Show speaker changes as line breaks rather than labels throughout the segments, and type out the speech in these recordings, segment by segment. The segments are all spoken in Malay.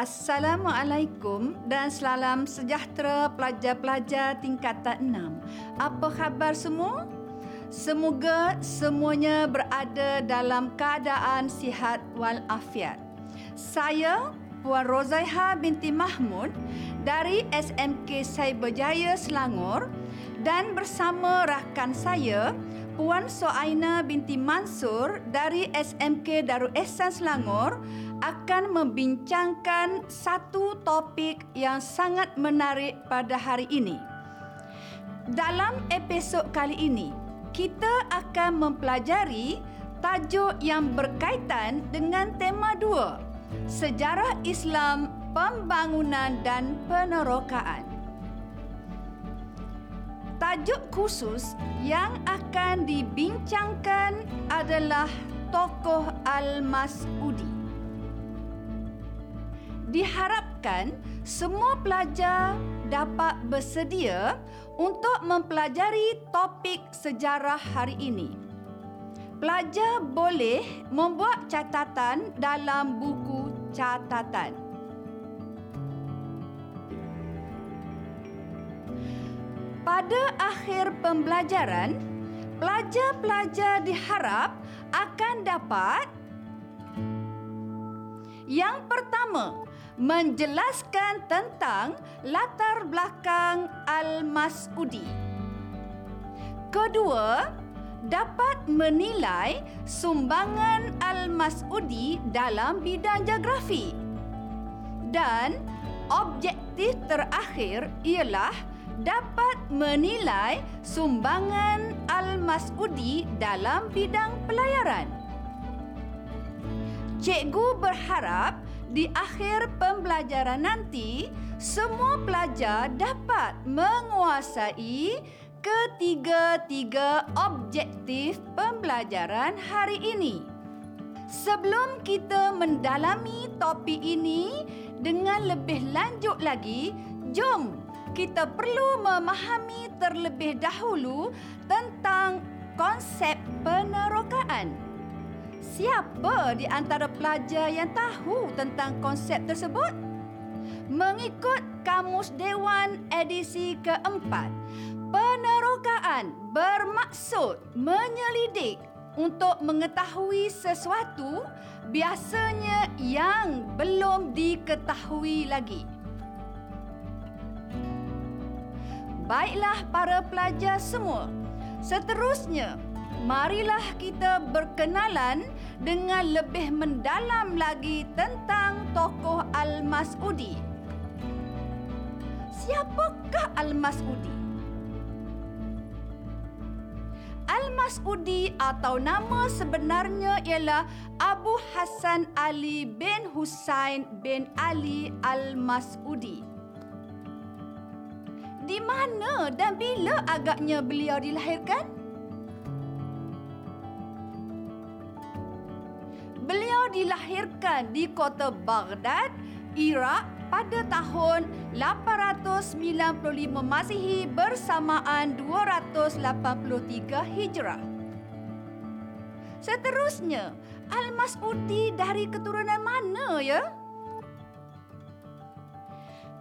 Assalamualaikum dan salam sejahtera pelajar-pelajar tingkatan 6. Apa khabar semua? Semoga semuanya berada dalam keadaan sihat walafiat. Saya Puan Rozaiha binti Mahmud dari SMK Cyberjaya Selangor dan bersama rakan saya Puan Soaina binti Mansur dari SMK Darul Ehsan Selangor akan membincangkan satu topik yang sangat menarik pada hari ini. Dalam episod kali ini, kita akan mempelajari tajuk yang berkaitan dengan tema dua, Sejarah Islam, Pembangunan dan Penerokaan. Tajuk khusus yang akan dibincangkan adalah tokoh Al-Mas'udi diharapkan semua pelajar dapat bersedia untuk mempelajari topik sejarah hari ini. Pelajar boleh membuat catatan dalam buku catatan. Pada akhir pembelajaran, pelajar-pelajar diharap akan dapat yang pertama, menjelaskan tentang latar belakang Al-Mas'udi. Kedua, dapat menilai sumbangan Al-Mas'udi dalam bidang geografi. Dan objektif terakhir ialah dapat menilai sumbangan Al-Mas'udi dalam bidang pelayaran. Cikgu berharap di akhir pembelajaran nanti, semua pelajar dapat menguasai ketiga-tiga objektif pembelajaran hari ini. Sebelum kita mendalami topik ini dengan lebih lanjut lagi, jom kita perlu memahami terlebih dahulu tentang konsep penerokaan. Siapa di antara pelajar yang tahu tentang konsep tersebut? Mengikut Kamus Dewan edisi keempat, penerokaan bermaksud menyelidik untuk mengetahui sesuatu biasanya yang belum diketahui lagi. Baiklah para pelajar semua. Seterusnya, marilah kita berkenalan dengan lebih mendalam lagi tentang tokoh Al-Mas'udi. Siapakah Al-Mas'udi? Al-Mas'udi atau nama sebenarnya ialah Abu Hassan Ali bin Husain bin Ali Al-Mas'udi. Di mana dan bila agaknya beliau dilahirkan? Dilahirkan di kota Baghdad, Iraq pada tahun 895 Masihi bersamaan 283 Hijrah. Seterusnya, Al-Mas'udi dari keturunan mana ya?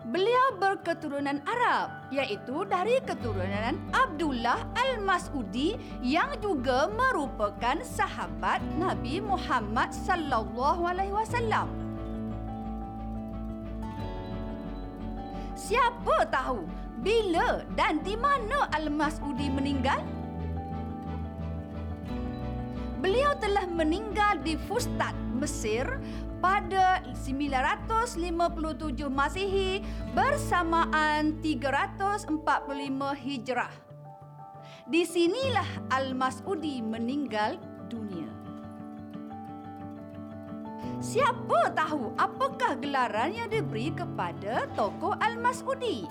Beliau berketurunan Arab iaitu dari keturunan Abdullah Al-Mas'udi yang juga merupakan sahabat Nabi Muhammad sallallahu alaihi wasallam. Siapa tahu bila dan di mana Al-Mas'udi meninggal? Beliau telah meninggal di Fustat, Mesir pada 957 Masihi bersamaan 345 Hijrah. Di sinilah Al-Mas'udi meninggal dunia. Siapa tahu apakah gelaran yang diberi kepada tokoh Al-Mas'udi?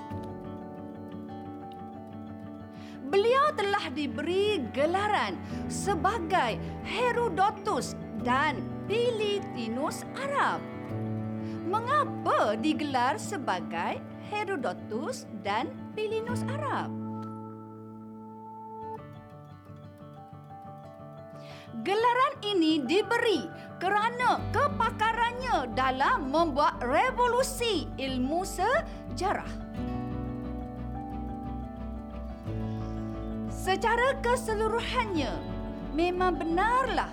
Beliau telah diberi gelaran sebagai Herodotus dan Bilitinus Arab. Mengapa digelar sebagai Herodotus dan Bilinus Arab? Gelaran ini diberi kerana kepakarannya dalam membuat revolusi ilmu sejarah. Secara keseluruhannya, memang benarlah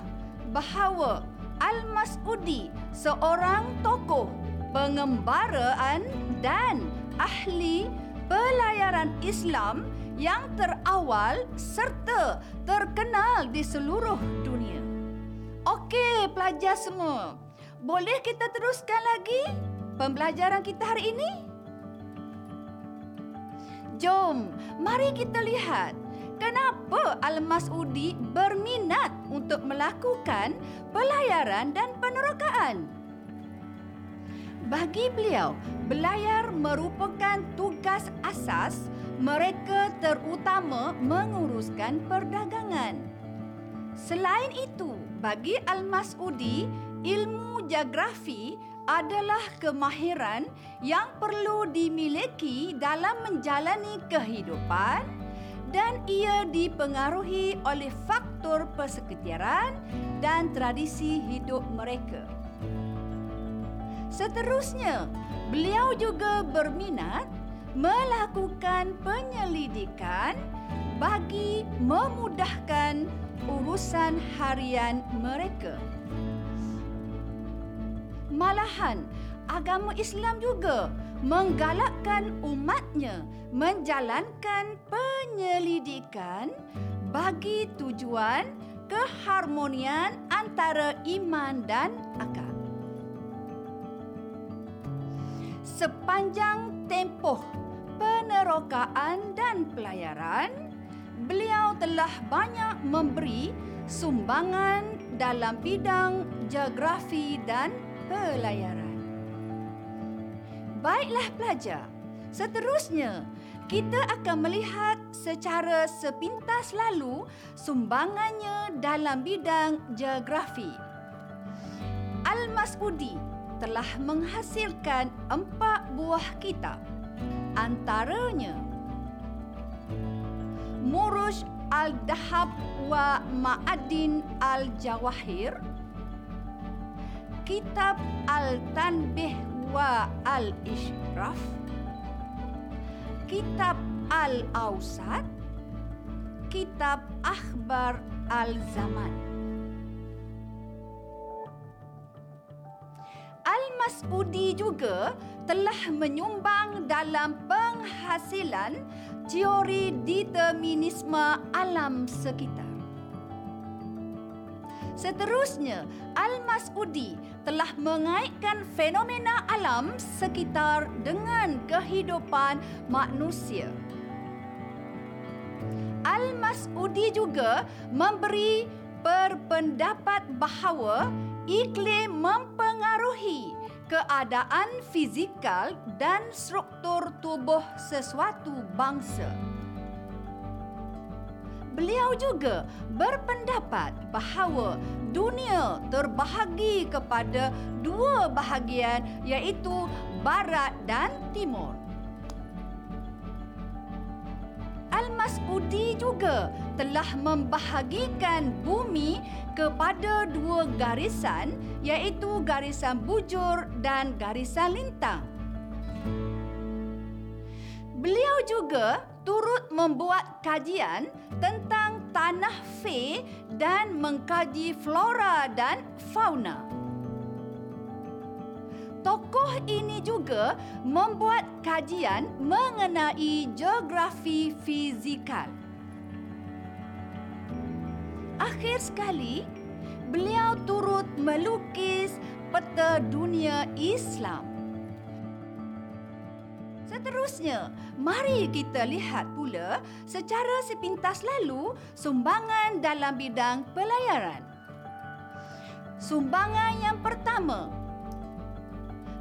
bahawa Al-Mas'udi seorang tokoh pengembaraan dan ahli pelayaran Islam yang terawal serta terkenal di seluruh dunia. Okey, pelajar semua. Boleh kita teruskan lagi pembelajaran kita hari ini? Jom, mari kita lihat kenapa Al-Mas'udi berminat untuk melakukan pelayaran dan penerokaan. Bagi beliau, belayar merupakan tugas asas mereka terutama menguruskan perdagangan. Selain itu, bagi Al-Mas'udi, ilmu geografi adalah kemahiran yang perlu dimiliki dalam menjalani kehidupan dan ia dipengaruhi oleh faktor persekitaran dan tradisi hidup mereka. Seterusnya, beliau juga berminat melakukan penyelidikan bagi memudahkan urusan harian mereka. Malahan, agama Islam juga menggalakkan umatnya menjalankan penyelidikan bagi tujuan keharmonian antara iman dan akal. Sepanjang tempoh penerokaan dan pelayaran, beliau telah banyak memberi sumbangan dalam bidang geografi dan pelayaran. Baiklah pelajar, seterusnya kita akan melihat secara sepintas lalu sumbangannya dalam bidang geografi. Al-Mas'udi telah menghasilkan empat buah kitab. Antaranya Murush Al-Dahab wa Ma'adin Al-Jawahir Kitab Al-Tanbih wa Al-Ishraf Kitab Al-Awsat Kitab Akhbar Al-Zaman Al-Mas'udi juga telah menyumbang dalam penghasilan teori determinisme alam sekitar. Seterusnya, Al-Mas'udi telah mengaitkan fenomena alam sekitar dengan kehidupan manusia. Al-Mas'udi juga memberi berpendapat bahawa iklim mempengaruhi keadaan fizikal dan struktur tubuh sesuatu bangsa. Beliau juga berpendapat bahawa dunia terbahagi kepada dua bahagian iaitu barat dan timur. Al-Mas'udi juga telah membahagikan bumi kepada dua garisan iaitu garisan bujur dan garisan lintang. Beliau juga turut membuat kajian tentang tanah Fe dan mengkaji flora dan fauna. Tokoh ini juga membuat kajian mengenai geografi fizikal. Akhir sekali, beliau turut melukis peta dunia Islam. Seterusnya, mari kita lihat pula secara sepintas lalu sumbangan dalam bidang pelayaran. Sumbangan yang pertama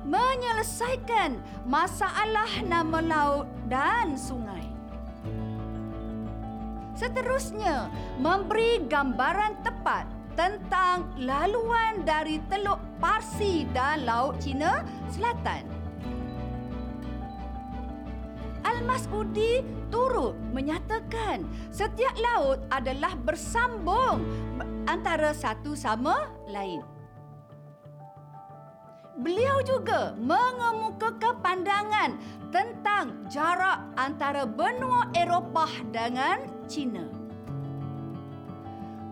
menyelesaikan masalah nama laut dan sungai. Seterusnya, memberi gambaran tepat tentang laluan dari Teluk Parsi dan Laut Cina Selatan. Al-Mas'udi turut menyatakan setiap laut adalah bersambung antara satu sama lain. Beliau juga mengemukakan pandangan tentang jarak antara benua Eropah dengan China.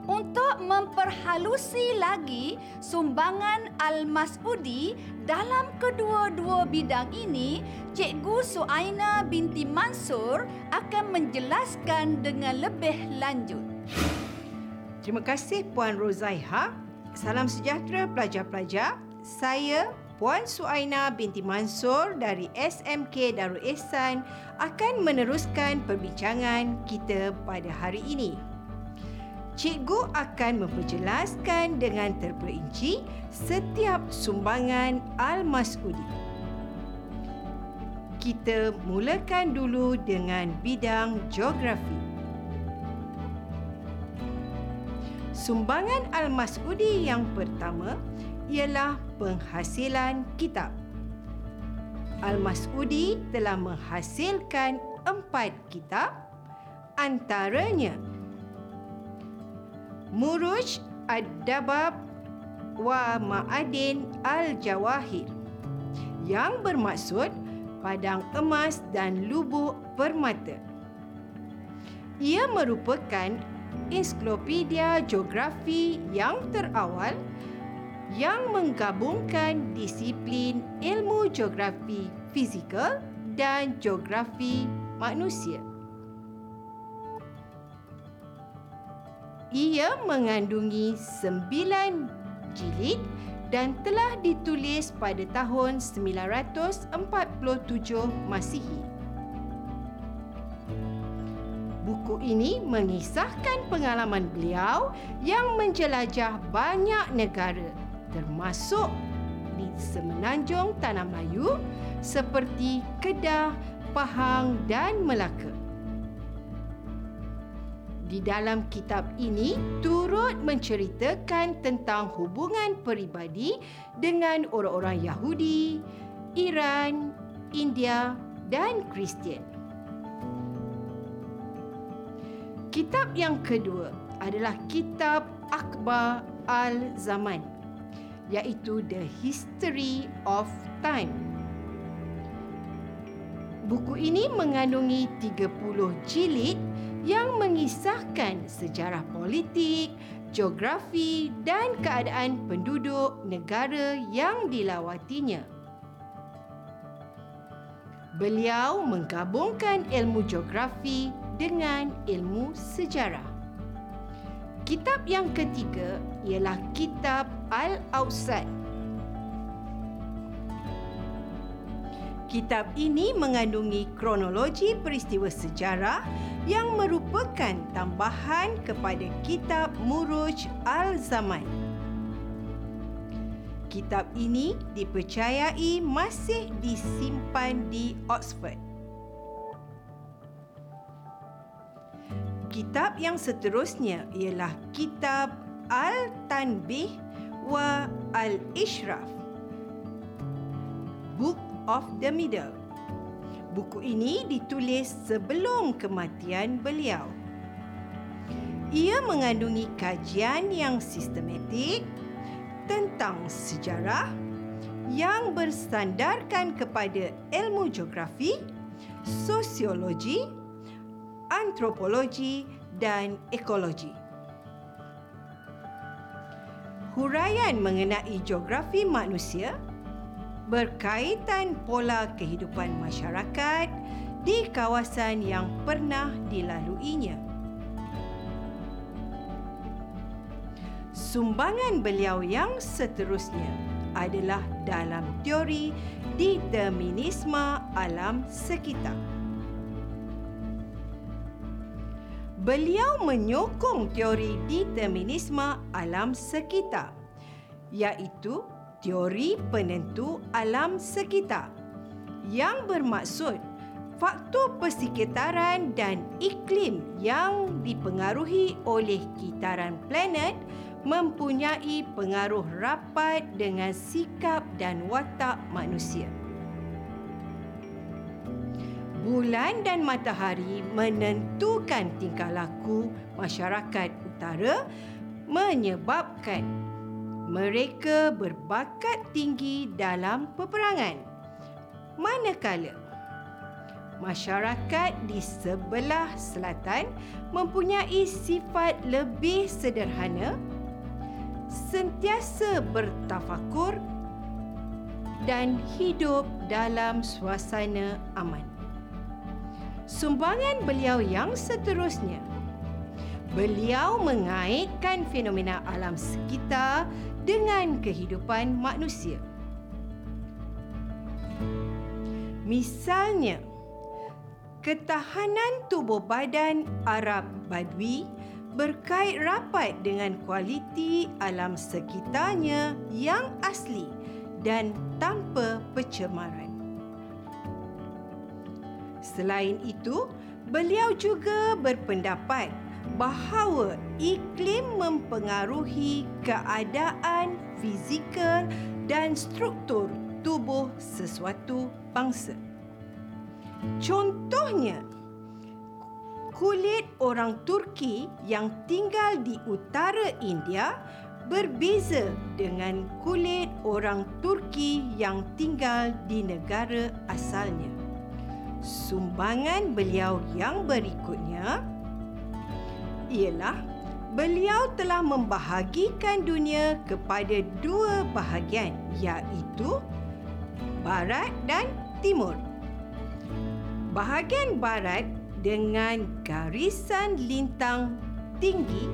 Untuk memperhalusi lagi sumbangan Al-Mas'udi dalam kedua-dua bidang ini, Cikgu Suaina binti Mansur akan menjelaskan dengan lebih lanjut.
Terima kasih Puan Rozaiha. Salam sejahtera pelajar-pelajar. Saya Puan Suaina binti Mansur dari SMK Darul Ehsan akan meneruskan perbincangan kita pada hari ini. Cikgu akan memperjelaskan dengan terperinci setiap sumbangan Al-Mas'udi. Kita mulakan dulu dengan bidang geografi. Sumbangan Al-Mas'udi yang pertama ialah penghasilan kitab. Al-Mas'udi telah menghasilkan empat kitab antaranya Muruj Ad-Dabab wa Ma'adin Al-Jawahir yang bermaksud padang emas dan lubuk permata. Ia merupakan ensiklopedia geografi yang terawal yang menggabungkan disiplin ilmu geografi fizikal dan geografi manusia. Ia mengandungi sembilan jilid dan telah ditulis pada tahun 947 Masihi. Buku ini mengisahkan pengalaman beliau yang menjelajah banyak negara termasuk di semenanjung Tanah Melayu seperti Kedah, Pahang dan Melaka. Di dalam kitab ini turut menceritakan tentang hubungan peribadi dengan orang-orang Yahudi, Iran, India dan Kristian. Kitab yang kedua adalah kitab Akbar Al-Zaman iaitu The History of Time. Buku ini mengandungi 30 jilid yang mengisahkan sejarah politik, geografi dan keadaan penduduk negara yang dilawatinya. Beliau menggabungkan ilmu geografi dengan ilmu sejarah. Kitab yang ketiga ialah Kitab Al-Awsat Kitab ini mengandungi kronologi peristiwa sejarah yang merupakan tambahan kepada kitab Muruj Al-Zaman. Kitab ini dipercayai masih disimpan di Oxford. Kitab yang seterusnya ialah Kitab Al-Tanbih wa Al-Ishraf. Book of the Middle. Buku ini ditulis sebelum kematian beliau. Ia mengandungi kajian yang sistematik tentang sejarah yang bersandarkan kepada ilmu geografi, sosiologi, antropologi dan ekologi. Huraian mengenai geografi manusia berkaitan pola kehidupan masyarakat di kawasan yang pernah dilaluinya. Sumbangan beliau yang seterusnya adalah dalam teori determinisme alam sekitar. Beliau menyokong teori determinisme alam sekitar iaitu teori penentu alam sekitar yang bermaksud faktor persekitaran dan iklim yang dipengaruhi oleh kitaran planet mempunyai pengaruh rapat dengan sikap dan watak manusia. Bulan dan matahari menentukan tingkah laku masyarakat utara menyebabkan mereka berbakat tinggi dalam peperangan. Manakala masyarakat di sebelah selatan mempunyai sifat lebih sederhana, sentiasa bertafakur dan hidup dalam suasana aman. Sumbangan beliau yang seterusnya Beliau mengaitkan fenomena alam sekitar dengan kehidupan manusia. Misalnya, ketahanan tubuh badan Arab Badui berkait rapat dengan kualiti alam sekitarnya yang asli dan tanpa pencemaran. Selain itu, beliau juga berpendapat bahawa iklim mempengaruhi keadaan fizikal dan struktur tubuh sesuatu bangsa. Contohnya, kulit orang Turki yang tinggal di utara India berbeza dengan kulit orang Turki yang tinggal di negara asalnya. Sumbangan beliau yang berikutnya ialah beliau telah membahagikan dunia kepada dua bahagian iaitu barat dan timur. Bahagian barat dengan garisan lintang tinggi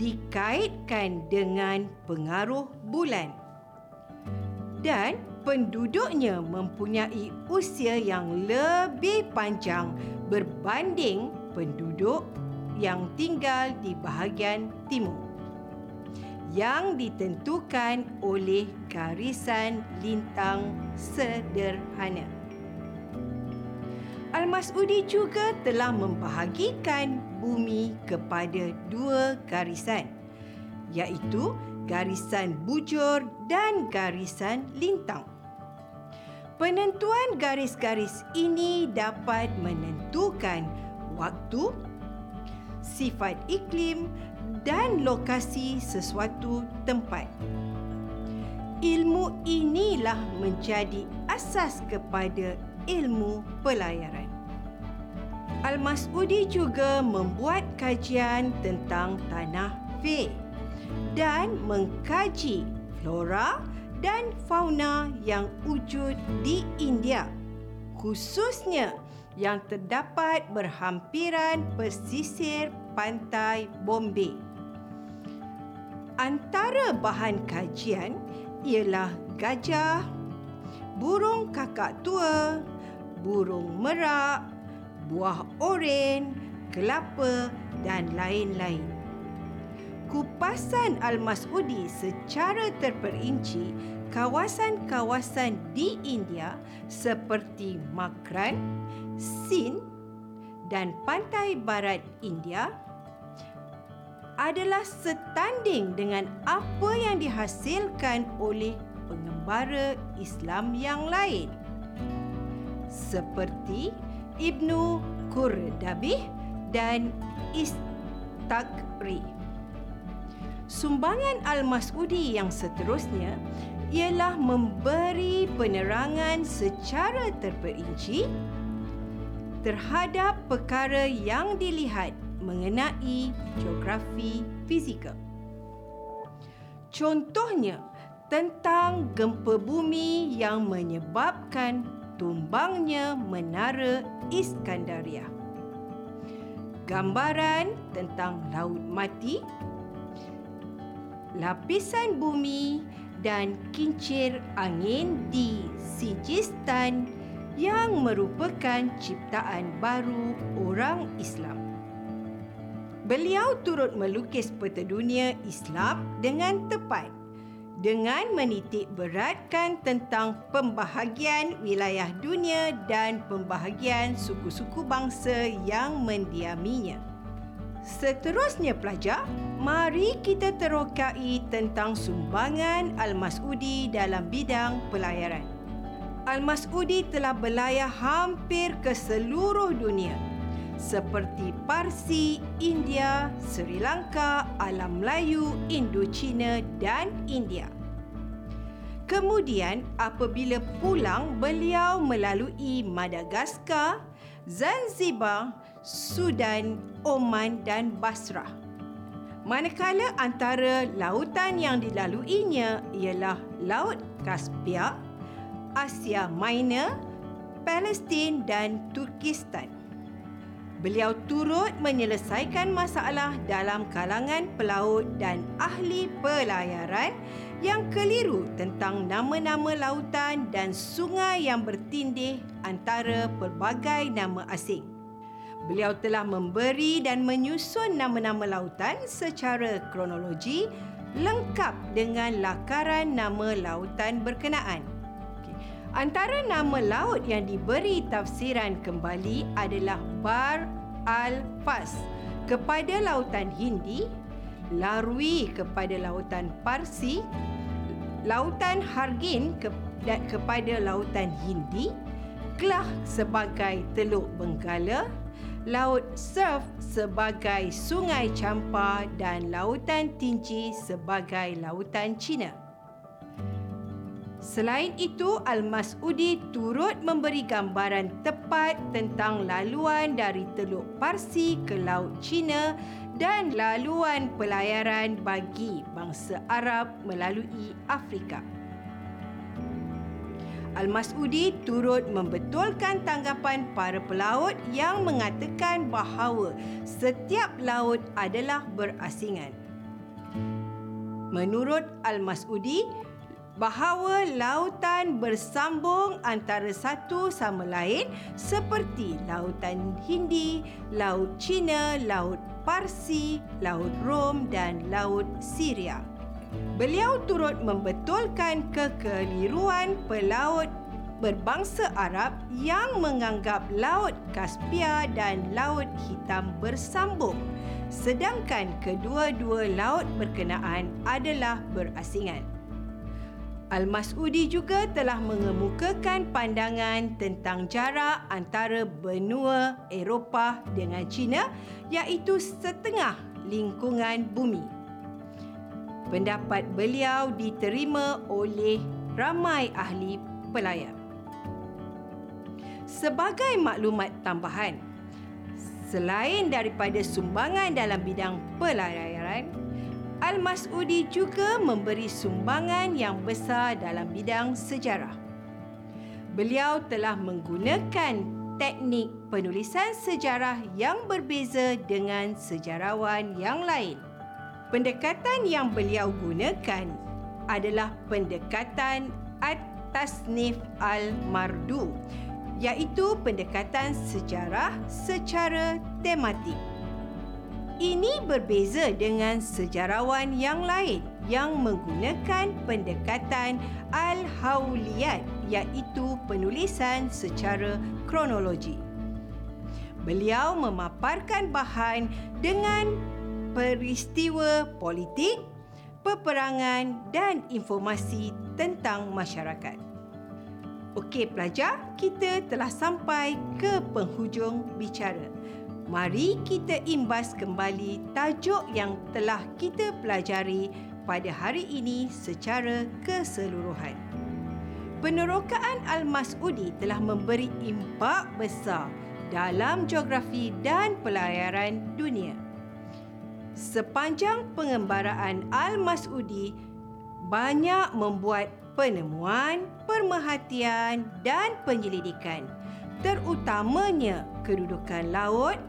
dikaitkan dengan pengaruh bulan. Dan penduduknya mempunyai usia yang lebih panjang berbanding penduduk yang tinggal di bahagian timur yang ditentukan oleh garisan lintang sederhana. Al-Mas'udi juga telah membahagikan bumi kepada dua garisan iaitu garisan bujur dan garisan lintang. Penentuan garis-garis ini dapat menentukan waktu sifat iklim dan lokasi sesuatu tempat. Ilmu inilah menjadi asas kepada ilmu pelayaran. Al-Mas'udi juga membuat kajian tentang tanah Fe dan mengkaji flora dan fauna yang wujud di India khususnya yang terdapat berhampiran pesisir pantai Bombay. Antara bahan kajian ialah gajah, burung kakak tua, burung merak, buah oren, kelapa dan lain-lain. Kupasan Al-Mas'udi secara terperinci kawasan-kawasan di India seperti Makran, Sind dan pantai barat India adalah setanding dengan apa yang dihasilkan oleh pengembara Islam yang lain seperti Ibnu Qurdabih dan Istakri. Sumbangan Al-Mas'udi yang seterusnya ialah memberi penerangan secara terperinci terhadap perkara yang dilihat mengenai geografi fizikal. Contohnya, tentang gempa bumi yang menyebabkan tumbangnya menara Iskandaria. Gambaran tentang laut mati, lapisan bumi dan kincir angin di Sijistan yang merupakan ciptaan baru orang Islam. Beliau turut melukis peta dunia Islam dengan tepat dengan menitik beratkan tentang pembahagian wilayah dunia dan pembahagian suku-suku bangsa yang mendiaminya. Seterusnya pelajar, mari kita terokai tentang sumbangan Al-Mas'udi dalam bidang pelayaran. Al-Mas'udi telah berlayar hampir ke seluruh dunia seperti Parsi, India, Sri Lanka, Alam Melayu, Indochina dan India. Kemudian apabila pulang beliau melalui Madagaskar, Zanzibar, Sudan, Oman dan Basrah. Manakala antara lautan yang dilaluinya ialah Laut Kaspia, Asia Minor, Palestin dan Turkistan. Beliau turut menyelesaikan masalah dalam kalangan pelaut dan ahli pelayaran yang keliru tentang nama-nama lautan dan sungai yang bertindih antara pelbagai nama asing. Beliau telah memberi dan menyusun nama-nama lautan secara kronologi lengkap dengan lakaran nama lautan berkenaan. Antara nama laut yang diberi tafsiran kembali adalah Bar al-Fas kepada lautan Hindi, Larwi kepada lautan Parsi, lautan Hargin kepada lautan Hindi, Klah sebagai Teluk Benggala, Laut Surf sebagai Sungai Champa dan Lautan Tinci sebagai Lautan Cina. Selain itu, Al-Mas'udi turut memberi gambaran tepat tentang laluan dari Teluk Parsi ke Laut Cina dan laluan pelayaran bagi bangsa Arab melalui Afrika. Al-Mas'udi turut membetulkan tanggapan para pelaut yang mengatakan bahawa setiap laut adalah berasingan. Menurut Al-Mas'udi, bahawa lautan bersambung antara satu sama lain seperti lautan Hindi, laut Cina, laut Parsi, laut Rom dan laut Syria. Beliau turut membetulkan kekeliruan pelaut berbangsa Arab yang menganggap Laut Kaspia dan Laut Hitam bersambung sedangkan kedua-dua laut berkenaan adalah berasingan. Al-Mas'udi juga telah mengemukakan pandangan tentang jarak antara benua Eropah dengan China iaitu setengah lingkungan bumi pendapat beliau diterima oleh ramai ahli pelayar. Sebagai maklumat tambahan, selain daripada sumbangan dalam bidang pelayaran, Al-Mas'udi juga memberi sumbangan yang besar dalam bidang sejarah. Beliau telah menggunakan teknik penulisan sejarah yang berbeza dengan sejarawan yang lain. Pendekatan yang beliau gunakan adalah pendekatan At-Tasnif Al-Mardu iaitu pendekatan sejarah secara tematik. Ini berbeza dengan sejarawan yang lain yang menggunakan pendekatan Al-Hauliyat iaitu penulisan secara kronologi. Beliau memaparkan bahan dengan peristiwa politik, peperangan dan informasi tentang masyarakat. Okey pelajar, kita telah sampai ke penghujung bicara. Mari kita imbas kembali tajuk yang telah kita pelajari pada hari ini secara keseluruhan. Penerokaan Al-Mas'udi telah memberi impak besar dalam geografi dan pelayaran dunia. Sepanjang pengembaraan Al-Mas'udi banyak membuat penemuan, pemerhatian dan penyelidikan terutamanya kedudukan laut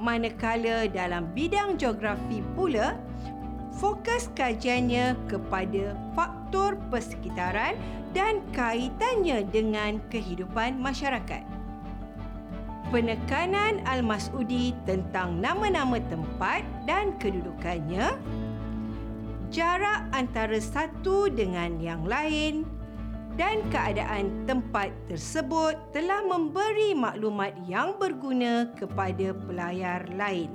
manakala dalam bidang geografi pula fokus kajiannya kepada faktor persekitaran dan kaitannya dengan kehidupan masyarakat. Penekanan Al-Mas'udi tentang nama-nama tempat dan kedudukannya, jarak antara satu dengan yang lain dan keadaan tempat tersebut telah memberi maklumat yang berguna kepada pelayar lain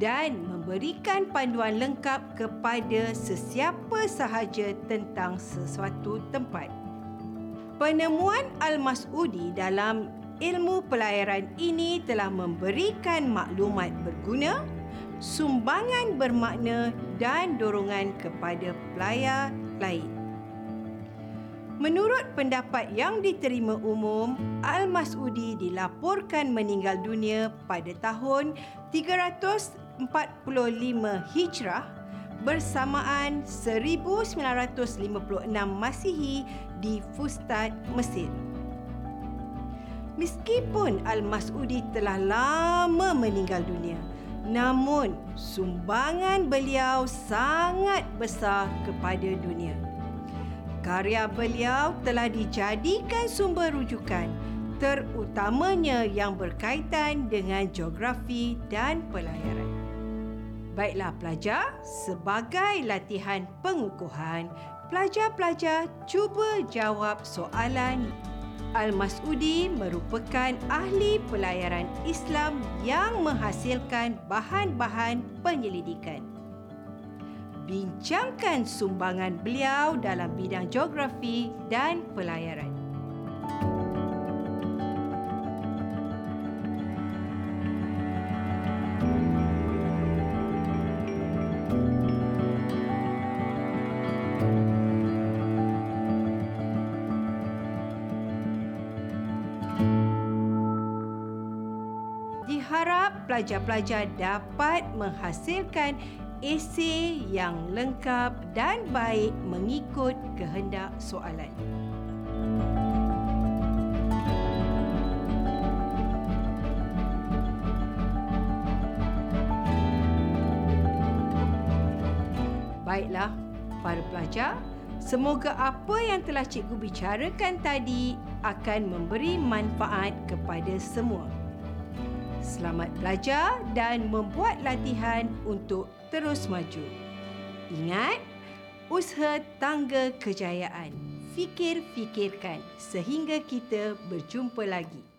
dan memberikan panduan lengkap kepada sesiapa sahaja tentang sesuatu tempat. Penemuan Al-Mas'udi dalam ilmu pelayaran ini telah memberikan maklumat berguna, sumbangan bermakna dan dorongan kepada pelayar lain. Menurut pendapat yang diterima umum, Al-Mas'udi dilaporkan meninggal dunia pada tahun 345 Hijrah bersamaan 1956 Masihi di Fustat, Mesir. Meskipun Al-Mas'udi telah lama meninggal dunia, namun sumbangan beliau sangat besar kepada dunia. Karya beliau telah dijadikan sumber rujukan terutamanya yang berkaitan dengan geografi dan pelayaran. Baiklah pelajar, sebagai latihan pengukuhan, pelajar-pelajar cuba jawab soalan. Al-Mas'udi merupakan ahli pelayaran Islam yang menghasilkan bahan-bahan penyelidikan bincangkan sumbangan beliau dalam bidang geografi dan pelayaran. Diharap pelajar-pelajar dapat menghasilkan esei yang lengkap dan baik mengikut kehendak soalan. Baiklah, para pelajar, semoga apa yang telah cikgu bicarakan tadi akan memberi manfaat kepada semua. Selamat belajar dan membuat latihan untuk terus maju. Ingat, usaha tangga kejayaan. Fikir-fikirkan sehingga kita berjumpa lagi.